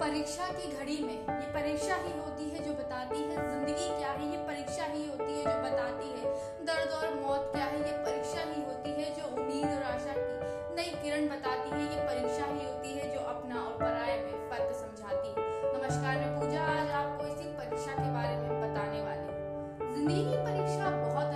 परीक्षा की घड़ी में ये परीक्षा ही होती है जो बताती है ज़िंदगी क्या है, ये परीक्षा ही होती है जो बताती है दर्द और मौत क्या है, ये परीक्षा ही होती है जो उम्मीद और आशा की नई किरण बताती है, ये परीक्षा ही होती है जो अपना और पराये में फ़र्क समझाती है। नमस्कार, मैं पूजा, आज आपको इसी परीक्षा के बारे में बताने वाली हूँ। ज़िंदगी की परीक्षा बहुत